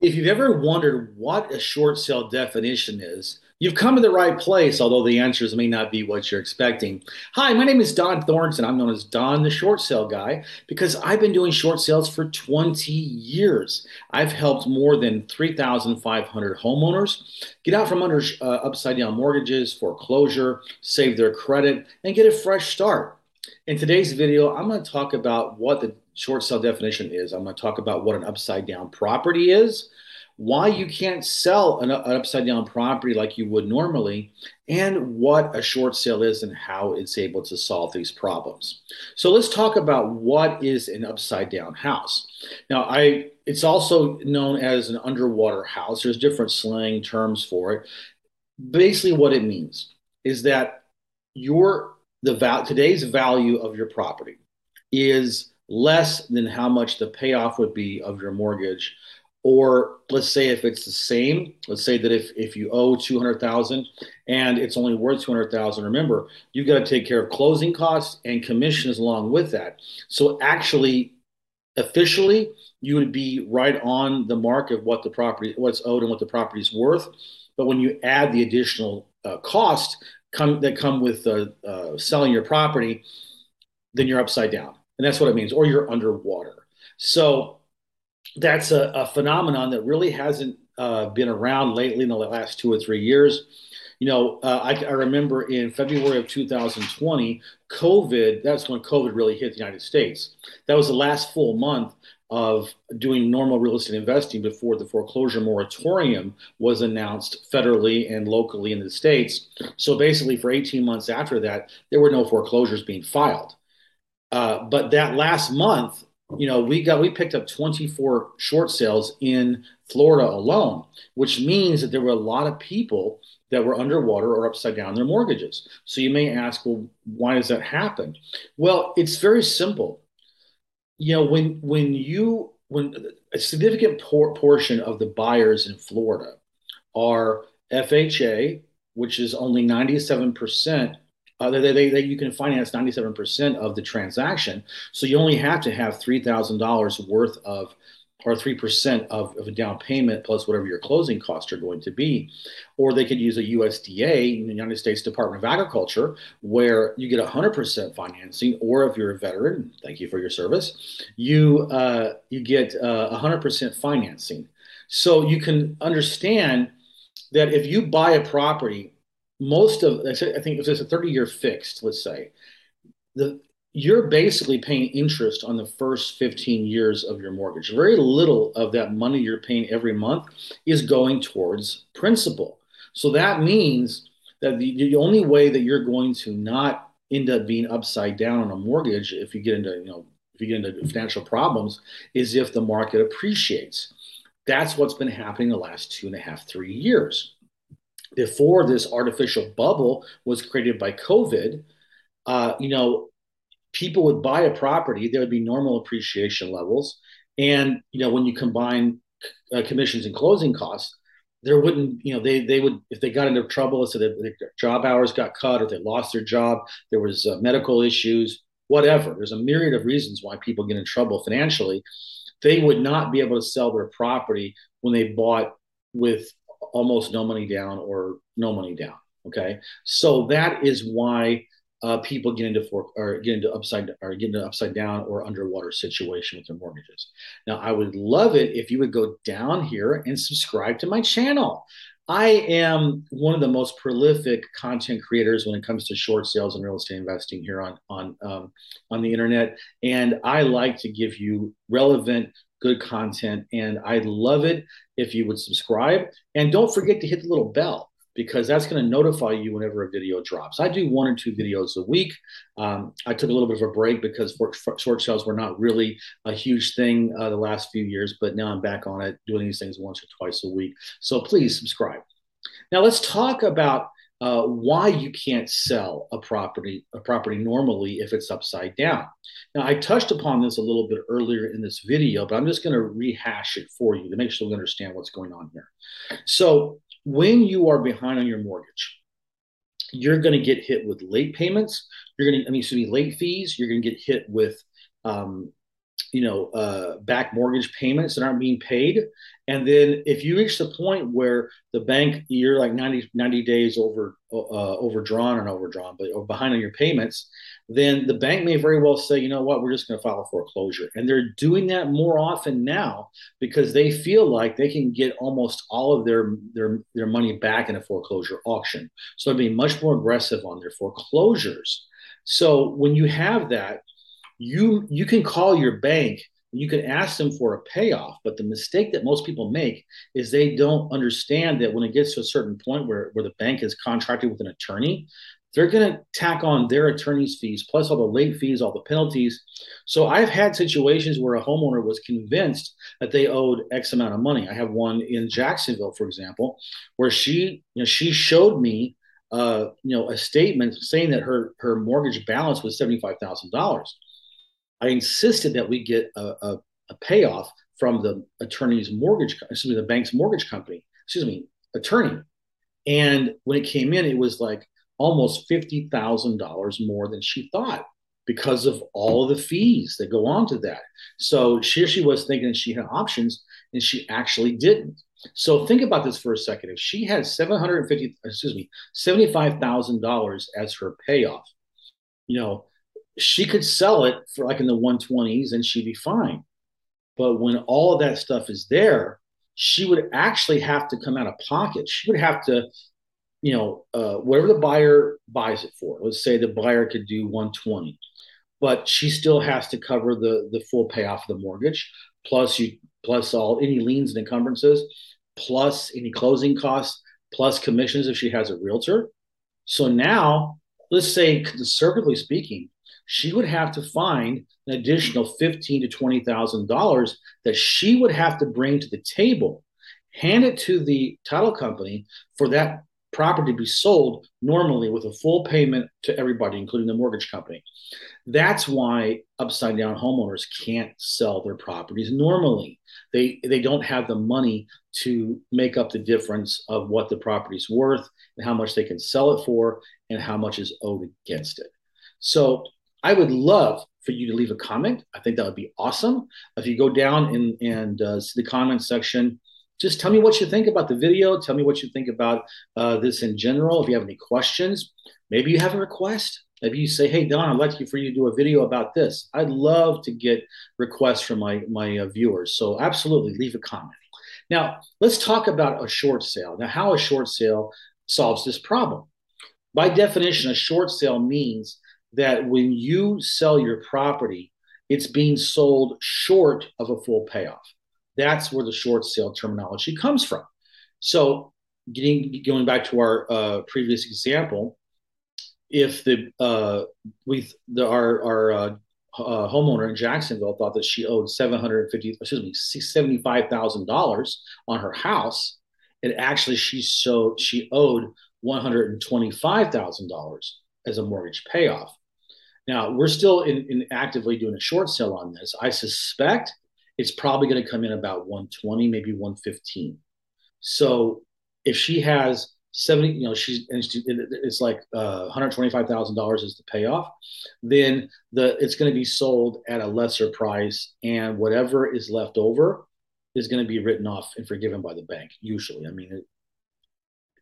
If you've ever wondered what a short sale definition is, you've come to the right place, although the answers may not be what you're expecting. Hi, my name is Don Thornton. I'm known as Don the Short Sale Guy because I've been doing short sales for 20 years. I've helped more than 3,500 homeowners get out from under uh, upside down mortgages, foreclosure, save their credit, and get a fresh start. In today's video, I'm going to talk about what the short sale definition is. I'm going to talk about what an upside down property is, why you can't sell an, an, upside down property like you would normally, and what a short sale is and how it's able to solve these problems. So let's talk about what is an upside down house. Now, I it's also known as an underwater house. There's different slang terms for it. Basically, what it means is that your the val- today's value of your property is less than how much the payoff would be of your mortgage. Or let's say if it's the same let's say that if, if you owe 200000 and it's only worth 200000 remember you've got to take care of closing costs and commissions along with that. So actually officially you would be right on the mark of what the property what's owed and what the property is worth. But when you add the additional uh, cost come that come with uh, uh, selling your property then you're upside down and that's what it means, or you're underwater. So that's a, a phenomenon that really hasn't uh, been around lately in the last two or three years. You know, uh, I, I, remember in February of 2020, COVID, that's when COVID really hit the United States. That was the last full month of doing normal real estate investing before the foreclosure moratorium was announced federally and locally in the states. So basically, for 18 months after that, there were no foreclosures being filed. Uh, but that last month, you know, we got we picked up 24 short sales in Florida alone, which means that there were a lot of people that were underwater or upside down their mortgages. So you may ask, well, why does that happen? Well, it's very simple. You know, when when you when a significant por- portion of the buyers in Florida are FHA, which is only 97% uh, they, they, they, you can finance 97% of the transaction. So you only have to have $3,000 worth of or 3% of, of a down payment plus whatever your closing costs are going to be. Or they could use a USDA, the United States Department of Agriculture, where you get 100% financing. Or if you're a veteran, thank you for your service, you, uh, you get uh, 100% financing. So you can understand that if you buy a property most of I think if it's a 30 year fixed, let's say, the you're basically paying interest on the first 15 years of your mortgage. Very little of that money you're paying every month is going towards principal. So that means that the, the only way that you're going to not end up being upside down on a mortgage if you get into, you know, if you get into financial problems is if the market appreciates. That's what's been happening the last two and a half, three years before this artificial bubble was created by COVID, uh, you know, people would buy a property, there would be normal appreciation levels. And, you know, when you combine uh, commissions and closing costs, there wouldn't, you know, they, they would, if they got into trouble, so that their job hours got cut or they lost their job, there was uh, medical issues, whatever. There's a myriad of reasons why people get in trouble financially. They would not be able to sell their property when they bought with almost no money down or no money down. Okay, so that is why uh, people get into for or get into upside or get into upside down or underwater situation with their mortgages. Now, I would love it if you would go down here and subscribe to my channel. I am one of the most prolific content creators when it comes to short sales and real estate investing here on on um, on the internet, and I like to give you relevant good content. And I'd love it if you would subscribe. And don't forget to hit the little bell because that's going to notify you whenever a video drops. I do one or two videos a week. Um, I took a little bit of a break because short sales were not really a huge thing uh, the last few years, but now I'm back on it, doing these things once or twice a week. So please subscribe. Now let's talk about uh, why you can't sell a property a property normally if it's upside down. Now I touched upon this a little bit earlier in this video, but I'm just going to rehash it for you to make sure we understand what's going on here. So when you are behind on your mortgage, you're going to get hit with late payments. You're going to, I mean, excuse me, late fees. You're going to get hit with um, you know, uh, back mortgage payments that aren't being paid. And then if you reach the point where the bank, you're like 90, 90 days over, uh, overdrawn and overdrawn, but or behind on your payments, then the bank may very well say, you know what, we're just going to file a foreclosure. And they're doing that more often now because they feel like they can get almost all of their, their, their money back in a foreclosure auction. So they're being much more aggressive on their foreclosures. So when you have that, you you can call your bank you can ask them for a payoff but the mistake that most people make is they don't understand that when it gets to a certain point where, where the bank is contracted with an attorney they're going to tack on their attorney's fees plus all the late fees all the penalties. So i've had situations where a homeowner was convinced that they owed x amount of money. I have one in jacksonville for example where she you know she showed me uh, you know a statement saying that her her mortgage balance was $75000 I insisted that we get a, a, a payoff from the attorney's mortgage, excuse me, the bank's mortgage company, excuse me, attorney. And when it came in, it was like almost $50,000 more than she thought because of all of the fees that go on to that. So she, she was thinking she had options and she actually didn't. So think about this for a second. If she had 750, excuse me, $75,000 as her payoff, you know, she could sell it for like in the 120s and she'd be fine. But when all of that stuff is there, she would actually have to come out of pocket. She would have to, you know, uh, whatever the buyer buys it for. Let's say the buyer could do 120, but she still has to cover the the full payoff of the mortgage, plus you plus all any liens and encumbrances, plus any closing costs, plus commissions if she has a realtor. So now, let's say conservatively speaking, she would have to find an additional fifteen to twenty thousand dollars that she would have to bring to the table, hand it to the title company for that property be sold normally with a full payment to everybody, including the mortgage company. That's why upside down homeowners can't sell their properties normally. They they don't have the money to make up the difference of what the property's worth and how much they can sell it for and how much is owed against it. So I would love for you to leave a comment. I think that would be awesome. If you go down and, and uh, see the comment section, just tell me what you think about the video. Tell me what you think about uh, this in general. If you have any questions, maybe you have a request. Maybe you say, "Hey Don, I'd like you for you to do a video about this." I'd love to get requests from my my uh, viewers. So absolutely, leave a comment. Now let's talk about a short sale. Now, how a short sale solves this problem? By definition, a short sale means that when you sell your property, it's being sold short of a full payoff. That's where the short sale terminology comes from. So, getting going back to our uh, previous example, if the uh, the, our our uh, uh, homeowner in Jacksonville thought that she owed seven hundred fifty, excuse me, seventy five thousand dollars on her house, and actually she so she owed one hundred and twenty five thousand dollars as a mortgage payoff. Now we're still in, in actively doing a short sale on this. I suspect it's probably going to come in about 120, maybe 115. So if she has 70, you know, she's she, it's like uh, $125,000 is the payoff, then the it's going to be sold at a lesser price, and whatever is left over is going to be written off and forgiven by the bank. Usually, I mean,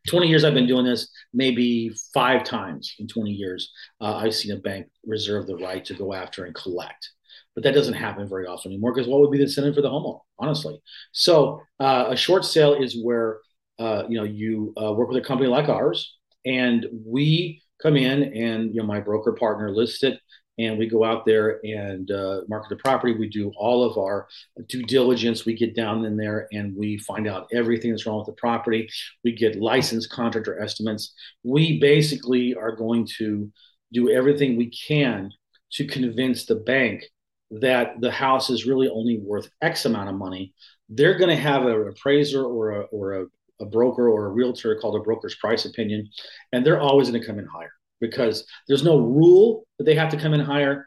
20 years I've been doing this, maybe five times in 20 years, uh, I've seen a bank reserve the right to go after and collect. But that doesn't happen very often anymore because what would be the incentive for the homeowner, honestly? So uh, a short sale is where uh, you know you uh, work with a company like ours, and we come in and you know my broker partner lists it and we go out there and uh, market the property. We do all of our due diligence. We get down in there and we find out everything that's wrong with the property. We get licensed contractor estimates. We basically are going to do everything we can to convince the bank that the house is really only worth X amount of money. They're going to have an appraiser or a, or a, a broker or a realtor called a broker's price opinion, and they're always going to come in higher because there's no rule that they have to come in higher,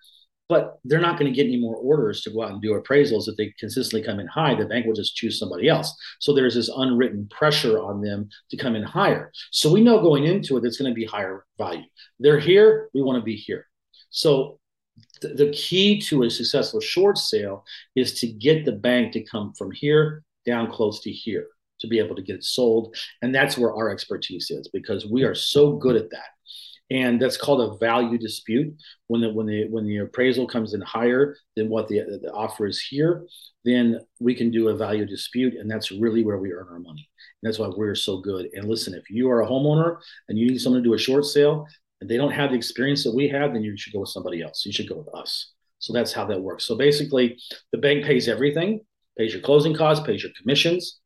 but they're not going to get any more orders to go out and do appraisals if they consistently come in high. The bank will just choose somebody else. So there's this unwritten pressure on them to come in higher. So we know going into it, it's going to be higher value. They're here, we want to be here. So the, the key to a successful short sale is to get the bank to come from here down close to here to be able to get it sold. And that's where our expertise is because we are so good at that. And that's called a value dispute. When the when the when the appraisal comes in higher than what the, the offer is here, then we can do a value dispute, and that's really where we earn our money. And that's why we're so good. And listen, if you are a homeowner and you need someone to do a short sale, and they don't have the experience that we have, then you should go with somebody else. You should go with us. So that's how that works. So basically, the bank pays everything, pays your closing costs, pays your commissions,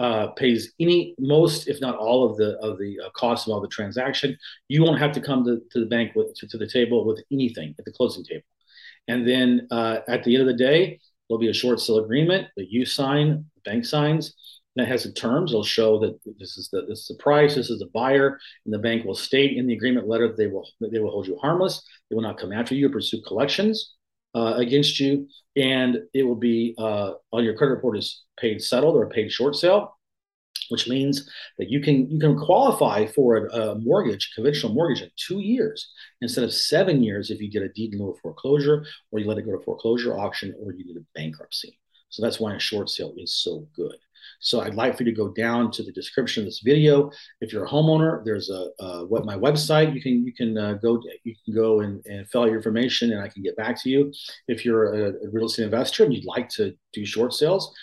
uh, pays any most, if not all, of the of the uh, costs of all the transaction. You won't have to come to, to the bank with to, to, the table with anything at the closing table. And then uh, at the end of the day, there'll be a short sale agreement that you sign, the bank signs, that has the terms. It'll show that this is the this is the price, this is the buyer, and the bank will state in the agreement letter that they will that they will hold you harmless. They will not come after you or pursue collections uh, against you, and it will be uh, on your credit report is paid settled or a paid short sale, which means that you can you can qualify for a, a mortgage, conventional mortgage, in two years instead of seven years if you get a deed in lieu of foreclosure or you let it go to foreclosure auction or you get a bankruptcy. So that's why a short sale is so good. So I'd like for you to go down to the description of this video. If you're a homeowner, there's a, what my website. You can you can uh, go you can go and, and fill out your information, and I can get back to you. If you're a, a real estate investor and you'd like to do short sales,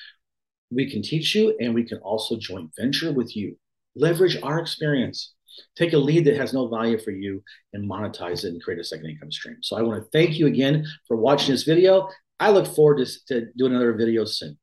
we can teach you, and we can also joint venture with you. Leverage our experience. Take a lead that has no value for you and monetize it and create a second income stream. So I want to thank you again for watching this video. I look forward to, to doing another video soon.